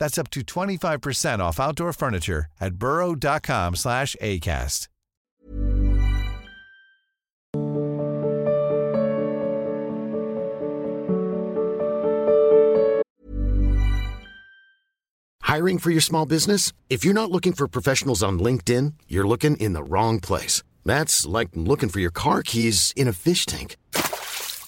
That's up to 25% off outdoor furniture at burrow.com/acast. Hiring for your small business? If you're not looking for professionals on LinkedIn, you're looking in the wrong place. That's like looking for your car keys in a fish tank.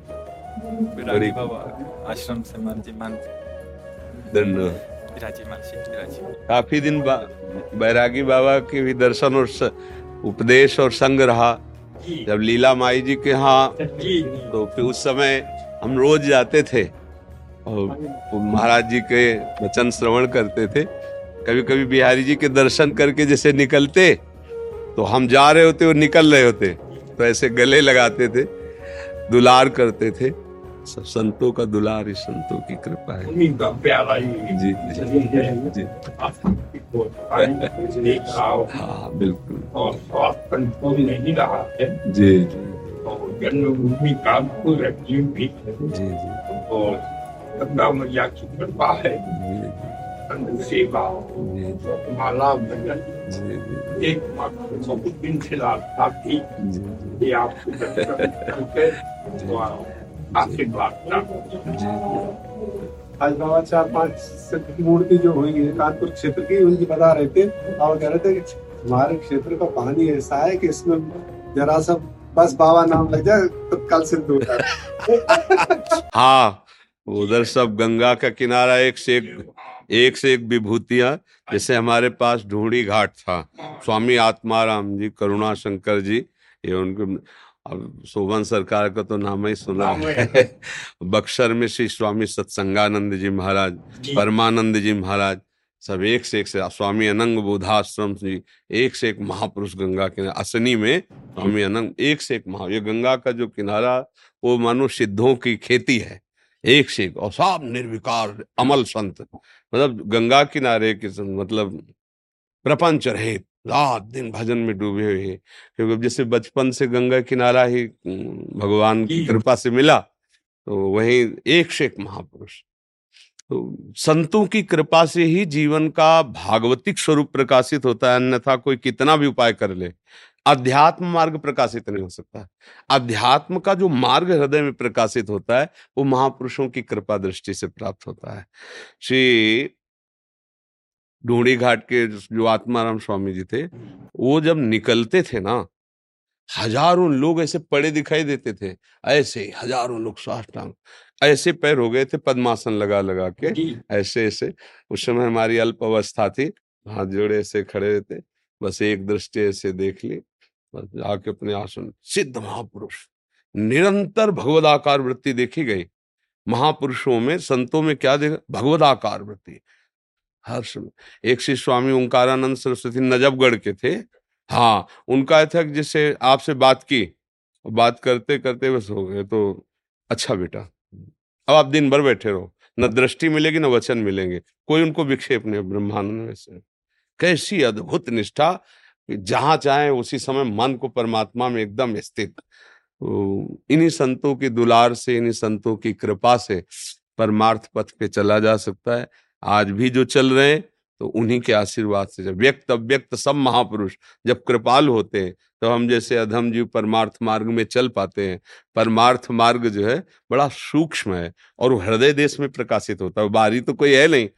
विराजी बाबा आश्रम से मान जी मान दंड विराजी मान जी विराजी काफ़ी दिन बा, बैरागी बाबा के भी दर्शन और स, उपदेश और संग रहा। जब लीला माई जी के यहाँ तो फिर उस समय हम रोज जाते थे और महाराज जी के वचन श्रवण करते थे। कभी कभी बिहारी जी के दर्शन करके जैसे निकलते तो हम जा रहे होते और निकल रहे होते तो ऐसे गले लगाते थे दुलार करते थे। सब संतों का दुलार ही संतों की कृपा है। जी जी। जी। हाँ बिल्कुल। है। जी जी। और जन्मभूमि कानपुर है भी है जी। जी और गंगा मैया की कृपा है सेवा माला भजन एक बहुत दिन से लाता थी जी। आपको आशीर्वाद आज बाबा चार पाँच की मूर्ति जो हुई है कानपुर क्षेत्र की उनकी बता रहे थे। और कह रहे थे कि हमारे क्षेत्र का पानी ऐसा है कि इसमें जरा सा बस बाबा नाम लग जाए तो कल हो जाए हाँ। उधर सब गंगा का किनारा एक से एक एक से एक विभूतियाँ जैसे हमारे पास ढूंढी घाट था। स्वामी आत्माराम जी करुणा शंकर जी ये उनके अब शोभन सरकार का तो नाम ही सुना है। बक्सर में श्री स्वामी सत्संगानंद जी महाराज परमानंद जी महाराज सब एक से एक से स्वामी अनंग बोधाश्रम जी एक से एक महापुरुष गंगा के असनी में स्वामी अनंग एक से एक महा ये गंगा का जो किनारा वो मानो सिद्धों की खेती है एक से एक और सब निर्विकार अमल संत। मतलब गंगा किनारे के मतलब प्रपंच रहित रात दिन भजन में डूबे हुए हैं। क्योंकि जैसे बचपन से गंगा किनारा ही भगवान की कृपा से मिला तो वही एक से एक महापुरुष। संतों की कृपा से ही जीवन का भागवतिक स्वरूप प्रकाशित होता है, अन्यथा कोई कितना भी उपाय कर ले। अध्यात्म मार्ग प्रकाशित नहीं हो सकता। अध्यात्म का जो मार्ग हृदय में प्रकाशित होता है, वो महापुरुषों की कृपा दृष्टि से प्राप्त होता है। श्री ढूंढी घाट के जो आत्माराम स्वामी जी थे, वो जब निकलते थे ना हज़ारों लोग ऐसे पड़े दिखाई देते थे ऐसे हज़ारों लोग साष्टांग ऐसे पैर हो गए थे पद्मासन लगा लगा के ऐसे ऐसे। उस समय हमारी अल्प अवस्था थी हाथ जोड़े ऐसे खड़े रहते बस एक दृष्टि ऐसे देख ली बस जाके अपने आसन सिद्ध महापुरुष। निरंतर भगवदाकार वृत्ति देखी गई। महापुरुषों में संतों में क्या देखा भगवदाकार वृत्ति। हर समय एक श्री स्वामी ओंकारानंद सरस्वती नजबगढ़ के थे हाँ उनका था कि जैसे आपसे बात की बात करते करते बस हो गए तो अच्छा बेटा। अब आप दिन भर बैठे रहो, न दृष्टि मिलेगी, न वचन मिलेंगे। कोई उनको विक्षेप नहीं ब्रह्मानंद में से कैसी अद्भुत निष्ठा जहाँ चाहे, उसी समय मन को परमात्मा में एकदम स्थित। इन्हीं संतों की दुलार से, इन्हीं संतों की कृपा से परमार्थ पथ पे चला जा सकता है। आज भी जो चल रहे हैं तो उन्हीं के आशीर्वाद से जब व्यक्त अव्यक्त सब महापुरुष जब कृपाल होते हैं तो हम जैसे अधम जीव परमार्थ मार्ग में चल पाते हैं। परमार्थ मार्ग जो है, बड़ा सूक्ष्म है और हृदय देश में प्रकाशित होता है। बारी तो कोई है नहीं।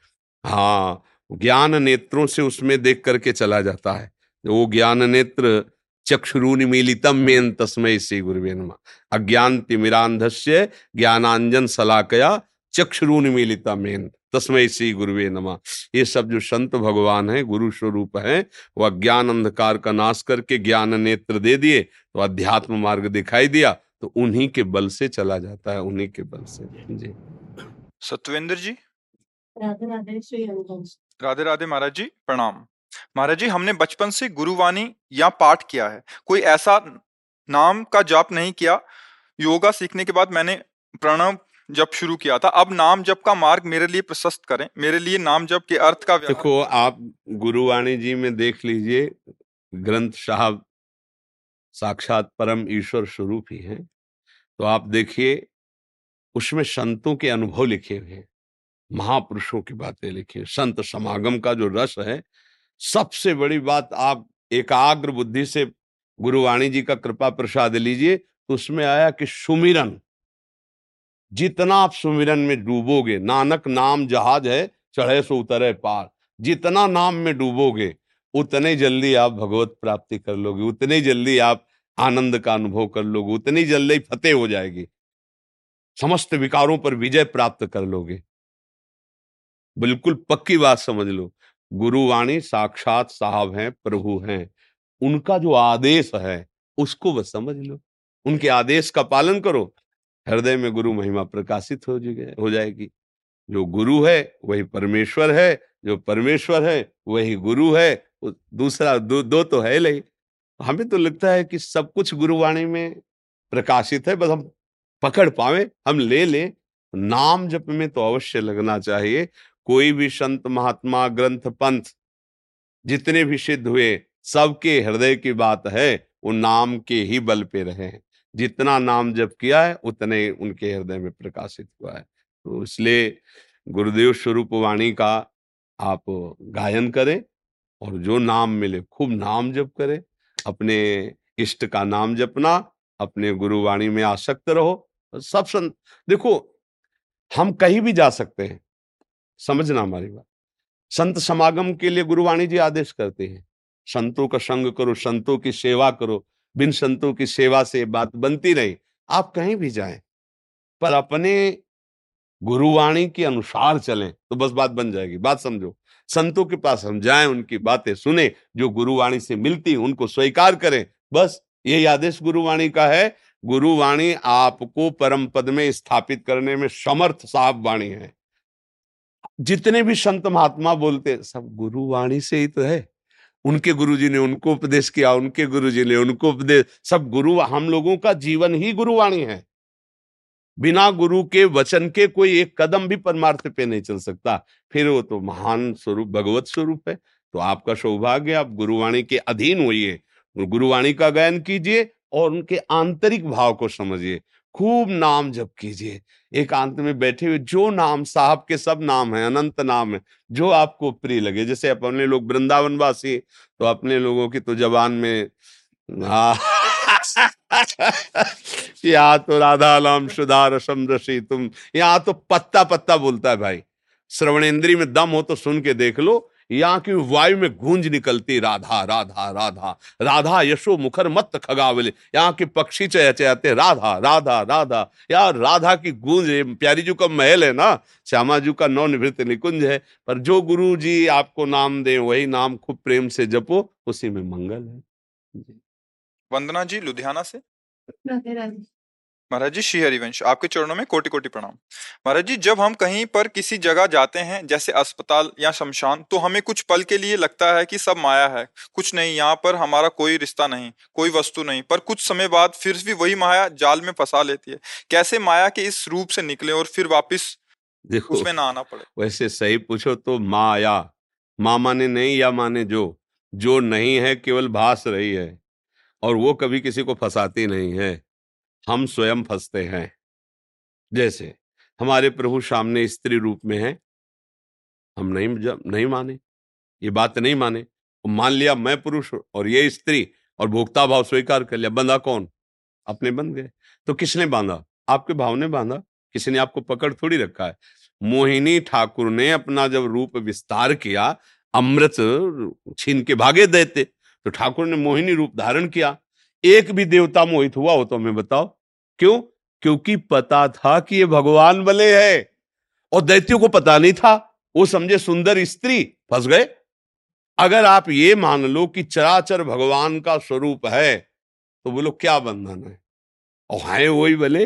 हाँ ज्ञान नेत्रों से उसमें देख करके चला जाता है। वो ज्ञान नेत्र चक्षुरून मिलितम मेन तस्मय श्री गुरुवे नमा। अज्ञान तिमिरांधस्य ज्ञानांजन सलाकया चक्षुरून मिलिता मेन। तस्मय श्री गुरुवे नमा। ये सब जो संत भगवान है गुरु स्वरूप है वह ज्ञान अंधकार का नाश करके ज्ञान नेत्र दे दिए तो अध्यात्म मार्ग दिखाई दिया तो उन्हीं के बल से चला जाता है उन्हीं के बल से। जी। सत्यवेंद्र जी। राधे राधे श्री राधे राधे महाराज जी प्रणाम। महाराज जी हमने बचपन से गुरुवाणी या पाठ किया है। कोई ऐसा नाम का जाप नहीं किया। योगा सीखने के बाद मैंने प्रणव जब शुरू किया था। अब नाम जप का मार्ग मेरे लिए प्रशस्त करें। मेरे लिए नाम जप के अर्थ का देखो आप गुरुवाणी जी में देख लीजिए ग्रंथ साहब साक्षात परम ईश्वर स्वरूप ही हैं। तो आप देखिए उसमें संतों के अनुभव लिखे हुए हैं महापुरुषों की बातें लिखी हैं संत समागम का जो रस है सबसे बड़ी बात आप एकाग्र बुद्धि से गुरुवाणी जी का कृपा प्रसाद लीजिए तो उसमें आया कि सुमिरन। जितना आप सुमिरन में डूबोगे, नानक नाम जहाज़ है, चढ़े सो उतरे पार। जितना नाम में डूबोगे, उतने जल्दी आप भगवत प्राप्ति कर लोगे, उतने जल्दी आप आनंद का अनुभव कर लोगे, उतनी जल्दी फतेह हो जाएगी। समस्त विकारों पर विजय प्राप्त कर लोगे। बिल्कुल पक्की बात समझ लो। गुरुवाणी साक्षात साहब हैं, प्रभु हैं। उनका जो आदेश है, उसको बस समझ लो। उनके आदेश का पालन करो। हृदय में गुरु महिमा प्रकाशित हो हो जाएगी। जो गुरु है वही परमेश्वर है जो परमेश्वर है वही गुरु है दूसरा दो, दो तो है नहीं हमें तो लगता है कि सब कुछ गुरुवाणी में प्रकाशित है बस हम पकड़ पावे हम ले लें। नाम जप में तो अवश्य लगना चाहिए। कोई भी संत महात्मा ग्रंथ पंथ जितने भी सिद्ध हुए सबके हृदय की बात है वो नाम के ही बल पे रहे जितना नाम जप किया है, उतने उनके हृदय में प्रकाशित हुआ है। तो इसलिए गुरुदेव स्वरूप वाणी का आप गायन करें और जो नाम मिले, खूब नाम जप करें, अपने इष्ट का नाम जपना, अपने गुरुवाणी में आसक्त रहो। सब संत, देखो, हम कहीं भी जा सकते हैं, समझना हमारी बात। संत समागम के लिए गुरुवाणी जी आदेश करते हैं, संतों का संग करो, संतों की सेवा करो बिन संतों की सेवा से बात बनती नहीं आप कहीं भी जाएँ, पर अपने गुरुवाणी के अनुसार चलें तो बस बात बन जाएगी। बात समझो, संतों के पास हम जाएँ, उनकी बातें सुने, जो गुरुवाणी से मिलती उनको स्वीकार करें। बस यही आदेश गुरुवाणी का है, गुरुवाणी आपको परम पद में स्थापित करने में समर्थ साहब वाणी है। जितने भी संत महात्मा बोलते सब गुरुवाणी से ही तो है। उनके गुरुजी ने उनको उपदेश किया, उनके गुरुजी ने उनको उपदेश। सब गुरु, हम लोगों का जीवन ही गुरुवाणी है। बिना गुरु के वचन के कोई एक कदम भी परमार्थ पे नहीं चल सकता। फिर वो तो महान स्वरूप, भगवत स्वरूप है। तो आपका सौभाग्य, आप गुरुवाणी के अधीन होइए। गुरुवाणी का गायन कीजिए और उनके आंतरिक भाव को समझिए। खूब नाम जप कीजिए। एकांत में बैठे हुए जो नाम, साहब के सब नाम है, अनंत नाम है, जो आपको प्रिय लगे। जैसे अपने लोग वृंदावन वासी तो अपने लोगों की तो जबान में हाँ यहाँ तो राधा नाम सुधा रसम रसी तुम यहाँ तो पत्ता पत्ता बोलता है भाई। श्रवणेन्द्री में दम हो तो सुन के देख लो यहाँ की वायु में गूंज निकलती राधा राधा राधा। राधा यशो मुखर मत खगावले। यहाँ के पक्षी चहचहाते राधा राधा राधा। यार राधा की गूंज प्यारी जी का महल है ना श्यामा जी का नौ निवृत्त निकुंज है पर जो गुरु जी आपको नाम दे वही नाम खूब प्रेम से जपो उसी में मंगल है। वंदना जी लुधियाना से? महाराज जी श्री हरिवंश आपके चरणों में कोटि कोटि प्रणाम। महाराज जी जब हम कहीं पर किसी जगह जाते हैं जैसे अस्पताल या शमशान तो हमें कुछ पल के लिए लगता है कि सब माया है। कुछ नहीं यहाँ पर हमारा कोई रिश्ता नहीं कोई वस्तु नहीं पर कुछ समय बाद फिर भी वही माया जाल में फंसा लेती है। कैसे माया के इस रूप से निकले और फिर वापिस देखो उसमें ना आना पड़े? वैसे सही पूछो तो माया माँ माने नहीं या माने जो जो नहीं है केवल भास रही है और वो कभी किसी को फंसाती नहीं है। हम स्वयं फंसते हैं। जैसे, हमारे प्रभु सामने स्त्री रूप में है। हम नहीं जब नहीं माने। ये बात नहीं माने। मान लिया मैं पुरुष और ये स्त्री और भोक्ता भाव स्वीकार कर लिया। बंधा कौन? अपने बन गए। तो किसने बांधा? आपके भाव ने बांधा। किसी ने आपको पकड़ थोड़ी रखा है। मोहिनी ठाकुर ने अपना जब रूप विस्तार किया, अमृत छीन के भागे देते तो ठाकुर ने मोहिनी रूप धारण किया। एक भी देवता मोहित हुआ हो तो हमें बताओ। क्यों? क्योंकि पता था कि ये भगवान बले है। और दैत्यों को पता नहीं था। वो समझे सुंदर स्त्री, फंस गए। अगर आप ये मान लो कि चराचर भगवान का स्वरूप है तो बोलो क्या बंधन है? और है वही भले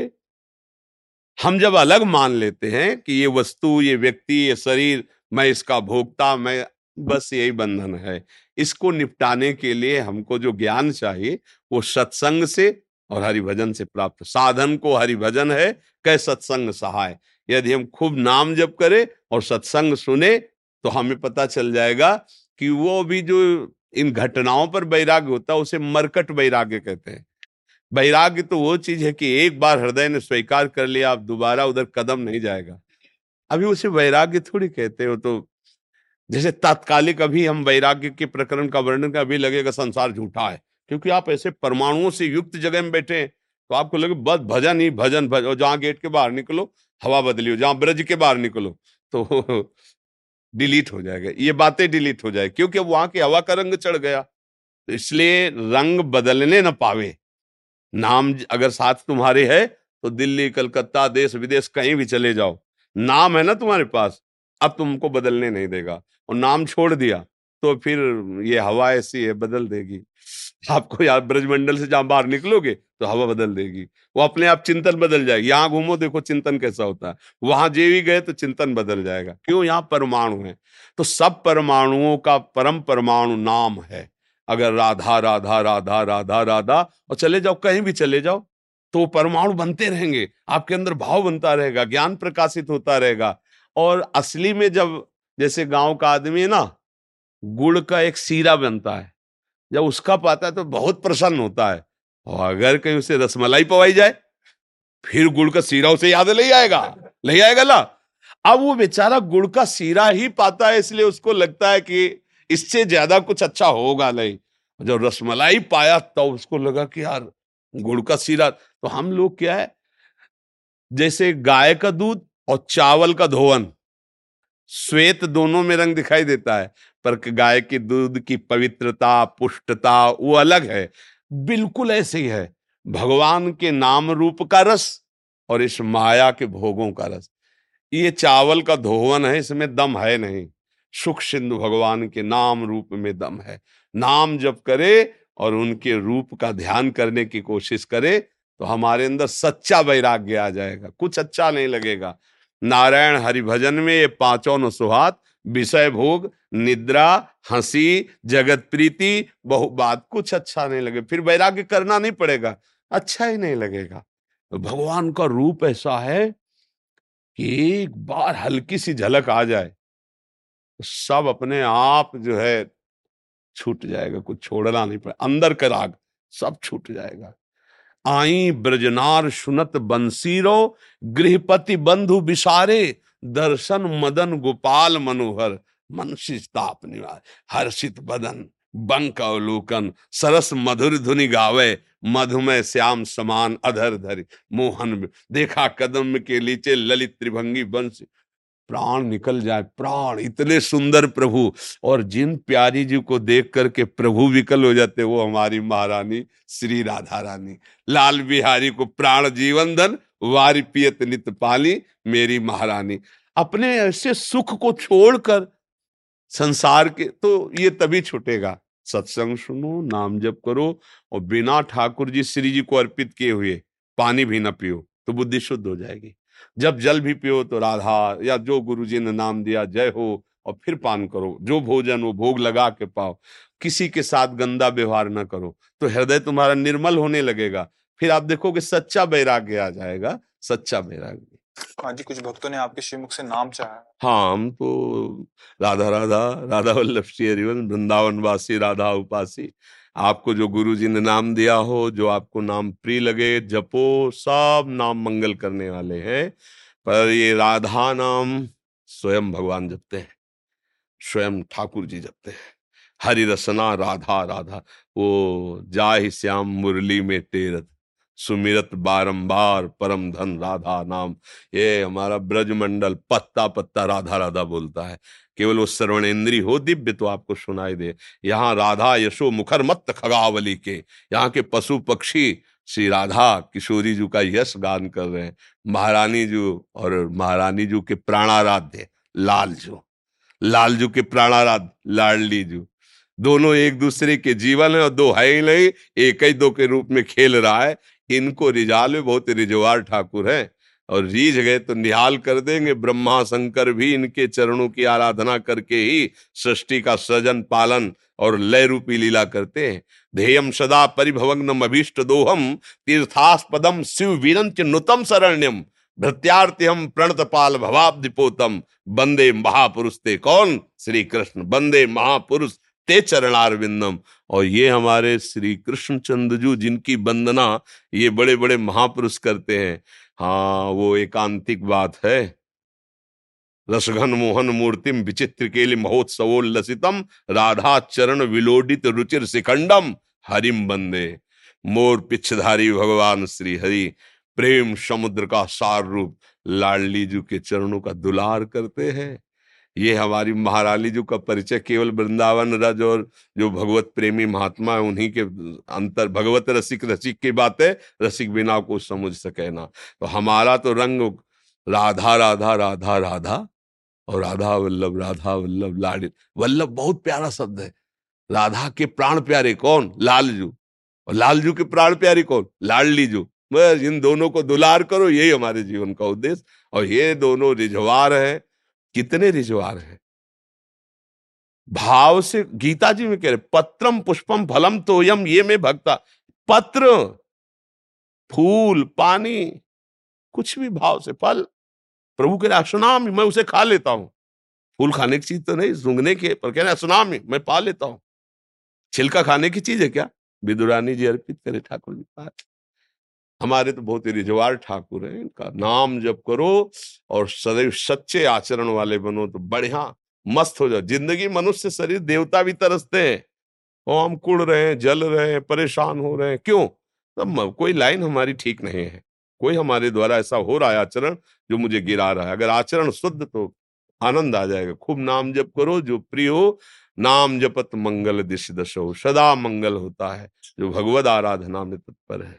हम जब अलग मान लेते हैं कि ये वस्तु, ये व्यक्ति, ये शरीर, मैं इसका भोगता मैं बस यही बंधन है। इसको निपटाने के लिए हमको जो ज्ञान चाहिए, वो सत्संग से और हरिभजन से प्राप्त। साधन को हरिभजन है, कह सत्संग सहाय। यदि हम खूब नाम जप करें और सत्संग सुने तो हमें पता चल जाएगा कि वो भी जो इन घटनाओं पर वैराग्य होता है, उसे मरकट वैराग्य कहते हैं। वैराग्य तो वो चीज़ है कि एक बार हृदय ने स्वीकार कर लिया आप दोबारा उधर कदम नहीं जाएगा। अभी उसे वैराग्य थोड़ी कहते हो तो जैसे तात्कालिक अभी हम वैराग्य के प्रकरण का वर्णन का अभी लगेगा संसार झूठा है। क्योंकि आप ऐसे परमाणुओं से युक्त जगह में बैठे हैं तो आपको लगे, बस भजन ही भजन भजन जहाँ गेट के बाहर निकलो, हवा बदली हो, जहाँ ब्रज के बाहर निकलो तो डिलीट हो जाएगा। ये बातें डिलीट हो जाए क्योंकि वहाँ की हवा का रंग चढ़ गया। तो इसलिए रंग बदलने ना पावे। नाम अगर साथ तुम्हारे है तो दिल्ली, कलकत्ता देश विदेश कहीं भी चले जाओ। नाम है ना तुम्हारे पास अब तुमको बदलने नहीं देगा। और नाम छोड़ दिया तो फिर ये हवा ऐसी है, बदल देगी। आपको यार ब्रजमंडल से जहाँ बाहर निकलोगे तो हवा बदल देगी। वो अपने आप चिंतन बदल जाएगी। यहाँ घूमो, देखो चिंतन कैसा होता है। वहाँ जे भी गए तो चिंतन बदल जाएगा। क्यों? यहाँ परमाणु है। तो सब परमाणुओं का परम परमाणु नाम है। अगर राधा राधा राधा राधा राधा और चले जाओ, कहीं भी चले जाओ तो परमाणु बनते रहेंगे। आपके अंदर भाव बनता रहेगा, ज्ञान प्रकाशित होता रहेगा। और असली में जब जैसे गाँव का आदमी है ना, गुड़ का एक सीरा बनता है, जब उसका पाता है तो बहुत प्रसन्न होता है, और अगर कहीं उसे रसमलाई पवाई जाए, फिर गुड़ का सीरा उसे याद नहीं आएगा नहीं आएगा ना। अब वो बेचारा गुड़ का सीरा ही पाता है, इसलिए उसको लगता है कि इससे ज़्यादा कुछ अच्छा होगा नहीं। जब रसमलाई पाया, तब तो उसको लगा कि यार, गुड़ का सीरा तो हम लोग क्या है, जैसे गाय का दूध और चावल का धोवन। श्वेत दोनों में रंग दिखाई देता है, पर गाय के दूध की पवित्रता, पुष्टता, वो अलग है। बिल्कुल ऐसे ही है। भगवान के नाम रूप का रस और इस माया के भोगों का रस। ये चावल का धोवन है, इसमें दम है नहीं। सुख सिंधु भगवान के नाम रूप में दम है। नाम जब करे और उनके रूप का ध्यान करने की कोशिश करे तो हमारे अंदर सच्चा वैराग्य आ जाएगा। कुछ अच्छा नहीं लगेगा। नारायण हरिभजन में ये पाँचों न सुहात विषय भोग, निद्रा, हँसी, जगत प्रीति, बहु, बात कुछ अच्छा नहीं लगे। फिर वैराग्य करना नहीं पड़ेगा अच्छा ही नहीं लगेगा। भगवान का रूप ऐसा है कि एक बार हल्की सी झलक आ जाए तो सब अपने आप जो है छूट जाएगा, कुछ छोड़ना नहीं पड़ेगा अंदर का राग सब छूट जाएगा। आई ब्रजनार सुनत बंसीरो, गृहपति बंधु विसारे दर्शन मदन गोपाल मनोहर, मन ताप निवार। हर्षित बदन, बंक अवलोकन, सरस मधुर धुनि गावे मधुमय श्याम समान अधर धरि। मोहन, देखा कदम के नीचे ललित त्रिभंगी वंश प्राण निकल जाए, प्राण इतने सुंदर प्रभु और जिन प्यारी जी को देख करके प्रभु विकल हो जाते वो हमारी महारानी श्री राधा रानी। लाल बिहारी को प्राण जीवन धन, वारी पियत नित पाली मेरी महारानी। अपने ऐसे सुख को छोड़कर संसार के तो ये तभी छुटेगा। सत्संग सुनो, नाम जप करो और बिना ठाकुर जी, श्री जी को अर्पित किए हुए पानी भी ना पियो तो बुद्धि शुद्ध हो जाएगी। जब जल भी पियो तो राधा या जो गुरु जी ने नाम दिया जय हो और फिर पान करो। जो भोजन वो भोग लगा के पाओ। किसी के साथ गंदा व्यवहार ना करो। तो हृदय तुम्हारा निर्मल होने लगेगा। फिर आप देखोगे सच्चा वैराग्य आ जाएगा सच्चा वैराग्य हाँ जी कुछ भक्तों ने आपके श्रीमुख से नाम चाहा। हाँ हम तो राधा राधा राधा वल्लभ श्री हरिवन वृंदावन वासी राधा उपासी आपको जो गुरु जी ने नाम दिया हो, जो आपको नाम प्रिय लगे, जपो, सब नाम मंगल करने वाले हैं। पर ये राधा नाम स्वयं भगवान जपते हैं, स्वयं ठाकुर जी जपते हैं। हरि रसना, राधा राधा, वो जाहि श्याम मुरली में तेरथ, सुमिरत बारंबार, परम धन राधा नाम। ये हमारा ब्रज मंडल पत्ता पत्ता राधा राधा बोलता है। केवल वो श्रवणेन्द्री हो, दिव्य तो आपको सुनाई दे। यहाँ राधा यशो मुखर मत खगावली के। यहाँ के पशु पक्षी श्री राधा किशोरी जी का यश गान कर रहे हैं। महारानी जी और महारानी जी के प्राणाराध्य, लाल जो। लाल जू के प्राणाराध्य, लाडली जू। दोनों एक दूसरे के जीवन है और दो है ही नहीं, एक ही दो के रूप में खेल रहा है। इनको रिजाल में बहुत रिजवार ठाकुर हैं। और रीझ गए तो निहाल कर देंगे। ब्रह्मा शंकर भी इनके चरणों की आराधना करके ही सृष्टि का सृजन, पालन और लय रूपी लीला करते हैं। ध्येयम सदा परिभवग्नम अभीष्ट दोहम तीर्थास्पदम शिव वीरंच नुतम शरण्यम भृत्यार्त्यम प्रणत पाल भवाब्दिपोतम। बंदे महापुरुष ते कौन? श्री कृष्ण बंदे महापुरुष ते चरणारविंदम। और ये हमारे श्री कृष्ण चंद्रजू जिनकी वंदना ये बड़े बड़े महापुरुष करते हैं। हाँ वो एकांतिक बात है। रसघन मोहन मूर्तिम विचित्र के लिए महोत्सवोल्लसितम राधा चरण विलोडित रुचिर शिखंडम हरिम बंदे मोर पिछधारी भगवान श्री हरि प्रेम समुद्र का सार रूप लाडली जी के चरणों का दुलार करते हैं। ये हमारी महारानी जी का परिचय केवल वृंदावन रज और जो भगवत प्रेमी महात्मा है, उन्हीं के अंतर, भगवत रसिक रसिक की बात है, रसिक बिना को समझ सके ना। तो हमारा तो रंग राधा राधा राधा राधा और राधा वल्लभ राधा वल्लभ, लाडी, वल्लभ बहुत प्यारा शब्द है। राधा के प्राण प्यारे कौन? लालजू। और लालजू के प्राण प्यारे कौन? लाडली जू बस इन दोनों को दुलार करो, यही हमारे जीवन का उद्देश्य। और ये दोनों रिझवार है। कितने रिजवार हैं। भाव से गीता जी में कह रहे, पत्रम पुष्पम फलम तो यम ये में भक्ता। पत्र, फूल, पानी, कुछ भी भाव से, फल। प्रभु के असनाम मैं उसे खा लेता हूँ। फूल खाने की चीज़ तो नहीं, सूंघने के, पर कह रहे असनाम मैं पा लेता हूँ। छिलका खाने की चीज़ है क्या? विदुरानी जी अर्पित करे ठाकुर जी पास हमारे तो बहुत ही रिजवार ठाकुर हैं, इनका नाम जब करो और सदैव सच्चे आचरण वाले बनो तो बढ़िया, मस्त हो जाओ। ज़िंदगी मनुष्य शरीर देवता भी तरसते हैं। और हम कुड़ रहे हैं, जल रहे हैं, परेशान हो रहे हैं, क्यों? तो कोई लाइन हमारी ठीक नहीं है। कोई हमारे द्वारा ऐसा हो रहा है आचरण जो मुझे गिरा रहा है। अगर आचरण शुद्ध तो आनंद आ जाएगा। खूब नाम जप करो, जो प्रिय हो, नाम जपत मंगल दिश दशो सदा मंगल होता है। जो भगवत आराधना में तत्पर है।